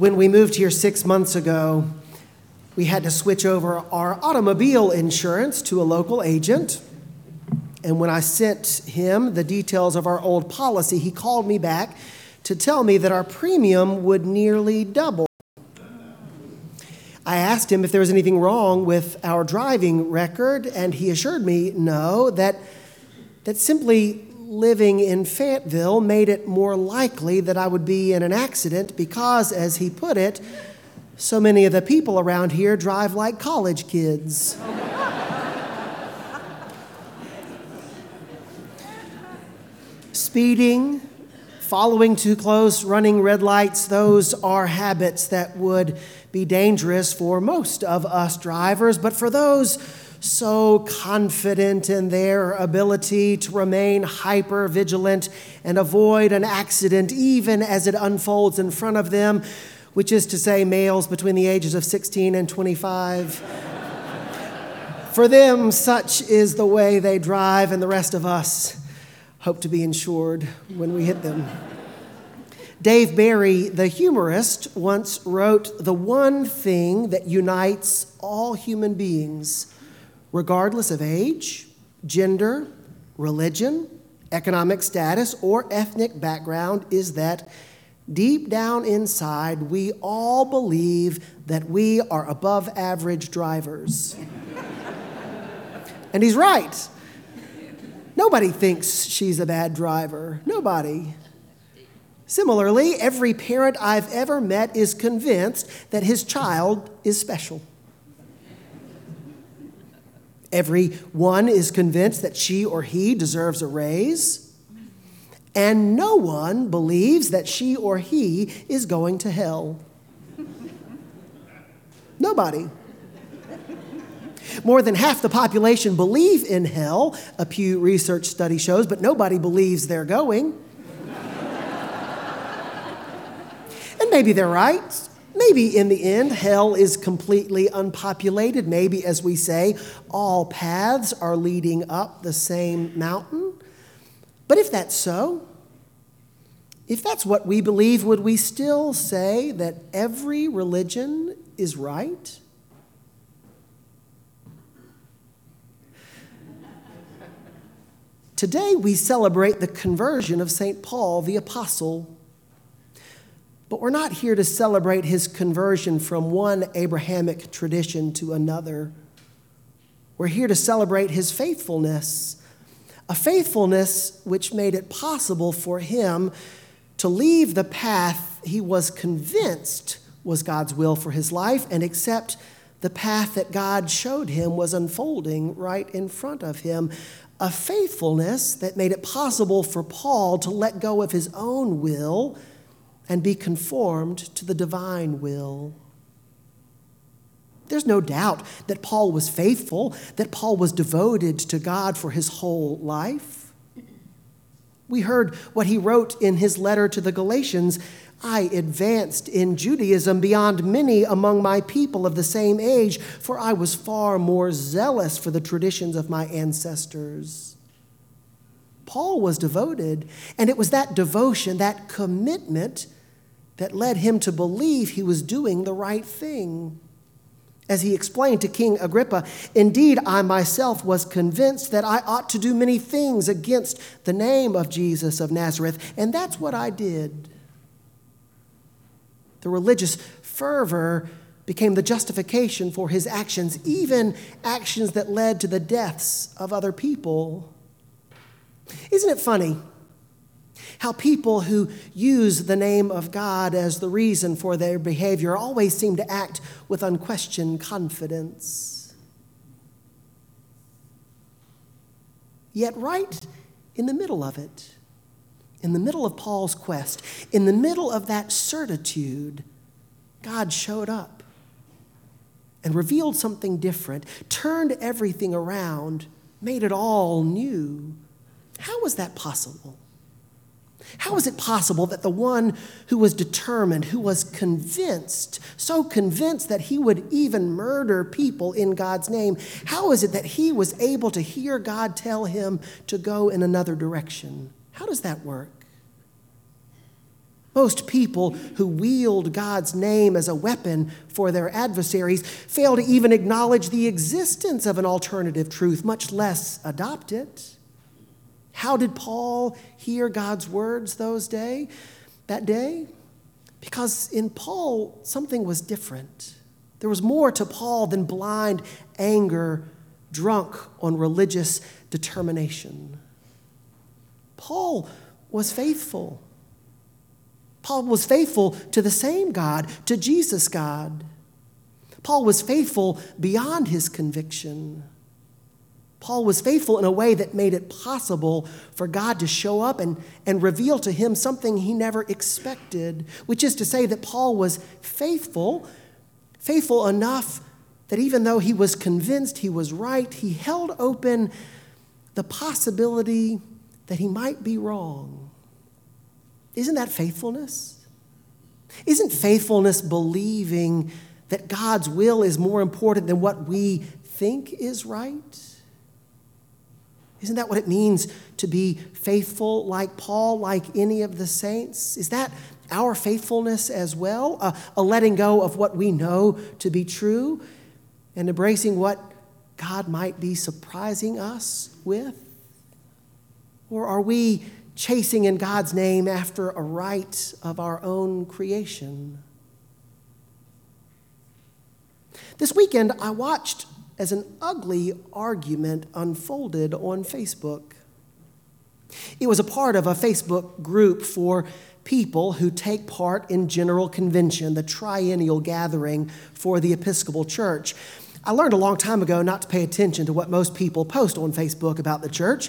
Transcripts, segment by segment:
When we moved here six months ago, we had to switch over our automobile insurance to a local agent. And when I sent him the details of our old policy, he called me back to tell me that our premium would nearly double. I asked him if there was anything wrong with our driving record, and he assured me no, that, that simply living in Fayetteville made it more likely that I would be in an accident because, as he put it, so many of the people around here drive like college kids. Speeding, following too close, running red lights, those are habits that would be dangerous for most of us drivers, but for those so confident in their ability to remain hyper vigilant and avoid an accident even as it unfolds in front of them, which is to say, males between the ages of 16 and 25. for them, such is the way they drive, and the rest of us hope to be insured when we hit them. Dave Barry, the humorist, once wrote The one thing that unites all human beings, regardless of age, gender, religion, economic status, or ethnic background, is that deep down inside, we all believe that we are above average drivers. and he's right. Nobody thinks she's a bad driver. Nobody. Similarly, every parent I've ever met is convinced that his child is special. Everyone is convinced that she or he deserves a raise. And no one believes that she or he is going to hell. Nobody. More than half the population believe in hell, a Pew Research study shows, but nobody believes they're going. and maybe they're right. Maybe in the end, hell is completely unpopulated. Maybe, as we say, all paths are leading up the same mountain. But if that's so, if that's what we believe, would we still say that every religion is right? Today we celebrate the conversion of St. Paul the Apostle. But we're not here to celebrate his conversion from one Abrahamic tradition to another. We're here to celebrate his faithfulness, a faithfulness which made it possible for him to leave the path he was convinced was God's will for his life and accept the path that God showed him was unfolding right in front of him a faithfulness that made it possible for Paul to let go of his own will and be conformed to the divine will. There's no doubt that Paul was faithful, that Paul was devoted to God for his whole life. We heard what he wrote in his letter to the Galatians I advanced in Judaism beyond many among my people of the same age, for I was far more zealous for the traditions of my ancestors. Paul was devoted, and it was that devotion, that commitment, that led him to believe he was doing the right thing. As he explained to King Agrippa, indeed, I myself was convinced that I ought to do many things against the name of Jesus of Nazareth, and that's what I did. The religious fervor became the justification for his actions, even actions that led to the deaths of other people. Isn't it funny how people who use the name of God as the reason for their behavior always seem to act with unquestioned confidence? Yet, right in the middle of it, in the middle of Paul's quest, in the middle of that certitude, God showed up and revealed something different, turned everything around, made it all new. How was that possible? How is it possible that the one who was determined, who was convinced, so convinced that he would even murder people in God's name, how is it that he was able to hear God tell him to go in another direction? How does that work? Most people who wield God's name as a weapon for their adversaries fail to even acknowledge the existence of an alternative truth, much less adopt it. How did Paul hear God's words those day, that day? Because in Paul something was different. There was more to Paul than blind anger drunk on religious determination. Paul was faithful. Paul was faithful to the same God, to Jesus God. Paul was faithful beyond his conviction. Paul was faithful in a way that made it possible for God to show up and, and reveal to him something he never expected, which is to say that Paul was faithful, faithful enough that even though he was convinced he was right, he held open the possibility that he might be wrong. Isn't that faithfulness? Isn't faithfulness believing that God's will is more important than what we think is right? Isn't that what it means to be faithful like Paul, like any of the saints? Is that our faithfulness as well? A, a letting go of what we know to be true and embracing what God might be surprising us with? Or are we chasing in God's name after a right of our own creation? This weekend, I watched as an ugly argument unfolded on Facebook. It was a part of a Facebook group for people who take part in General Convention, the triennial gathering for the Episcopal Church. I learned a long time ago not to pay attention to what most people post on Facebook about the church.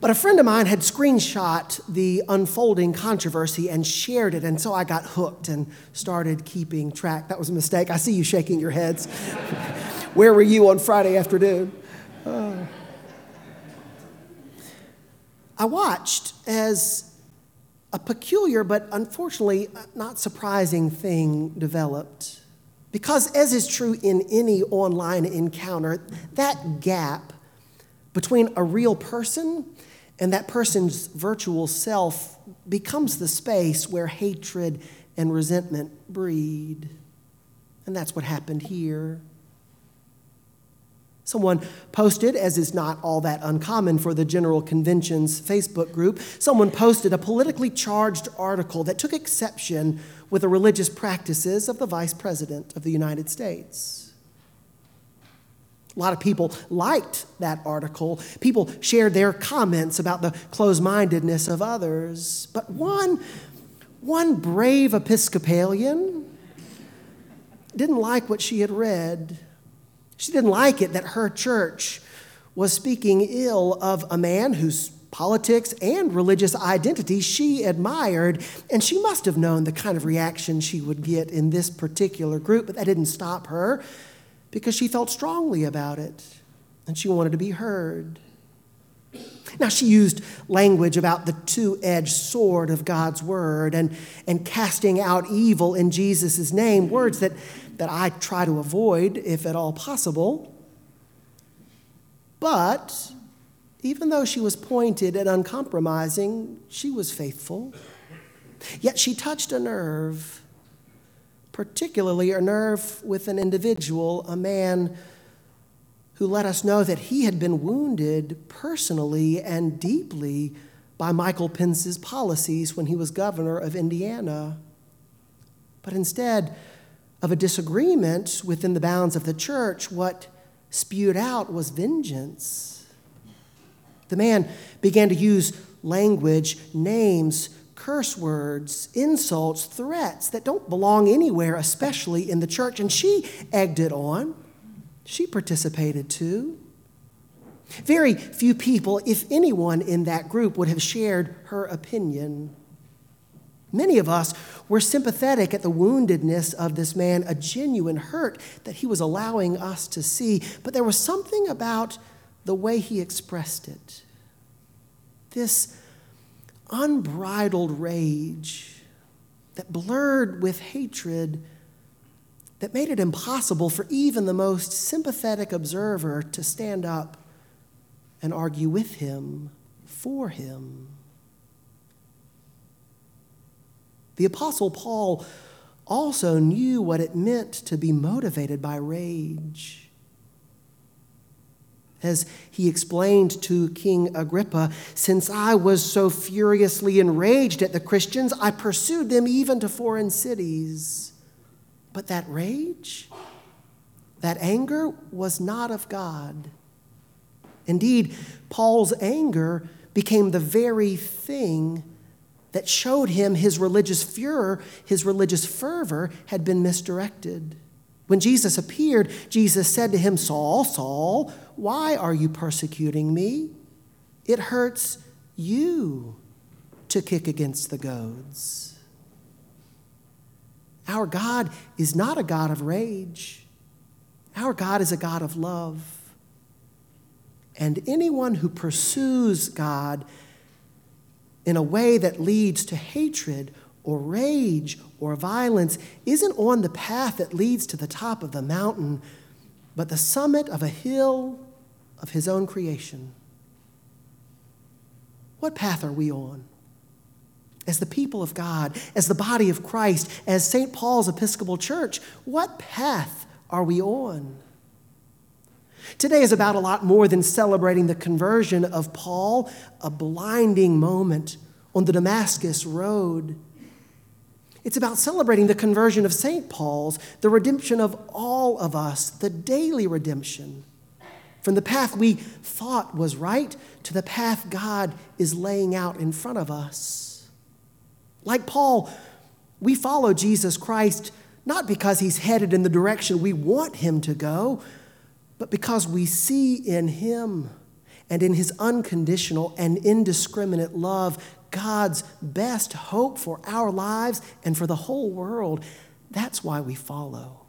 But a friend of mine had screenshot the unfolding controversy and shared it, and so I got hooked and started keeping track. That was a mistake. I see you shaking your heads. Where were you on Friday afternoon? Uh. I watched as a peculiar but unfortunately not surprising thing developed. Because, as is true in any online encounter, that gap between a real person and that person's virtual self becomes the space where hatred and resentment breed. And that's what happened here. Someone posted, as is not all that uncommon for the General Convention's Facebook group, someone posted a politically charged article that took exception with the religious practices of the Vice President of the United States. A lot of people liked that article. People shared their comments about the closed mindedness of others. But one, one brave Episcopalian didn't like what she had read. She didn't like it that her church was speaking ill of a man whose politics and religious identity she admired, and she must have known the kind of reaction she would get in this particular group, but that didn't stop her because she felt strongly about it and she wanted to be heard. Now, she used language about the two edged sword of God's word and, and casting out evil in Jesus' name, words that that I try to avoid if at all possible. But even though she was pointed and uncompromising, she was faithful. Yet she touched a nerve, particularly a nerve with an individual, a man who let us know that he had been wounded personally and deeply by Michael Pence's policies when he was governor of Indiana. But instead, of a disagreement within the bounds of the church, what spewed out was vengeance. The man began to use language, names, curse words, insults, threats that don't belong anywhere, especially in the church. And she egged it on. She participated too. Very few people, if anyone in that group, would have shared her opinion. Many of us were sympathetic at the woundedness of this man, a genuine hurt that he was allowing us to see, but there was something about the way he expressed it. This unbridled rage that blurred with hatred that made it impossible for even the most sympathetic observer to stand up and argue with him, for him. The Apostle Paul also knew what it meant to be motivated by rage. As he explained to King Agrippa, since I was so furiously enraged at the Christians, I pursued them even to foreign cities. But that rage, that anger was not of God. Indeed, Paul's anger became the very thing that showed him his religious furor, his religious fervor had been misdirected. When Jesus appeared, Jesus said to him, Saul, Saul, why are you persecuting me? It hurts you to kick against the goads. Our God is not a God of rage. Our God is a God of love. And anyone who pursues God in a way that leads to hatred or rage or violence isn't on the path that leads to the top of the mountain, but the summit of a hill of his own creation. What path are we on? As the people of God, as the body of Christ, as St. Paul's Episcopal Church, what path are we on? Today is about a lot more than celebrating the conversion of Paul, a blinding moment on the Damascus road. It's about celebrating the conversion of St. Paul's, the redemption of all of us, the daily redemption. From the path we thought was right to the path God is laying out in front of us. Like Paul, we follow Jesus Christ not because he's headed in the direction we want him to go, but because we see in him and in his unconditional and indiscriminate love God's best hope for our lives and for the whole world. That's why we follow.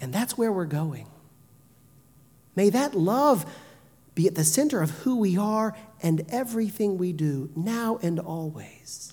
And that's where we're going. May that love be at the center of who we are and everything we do, now and always.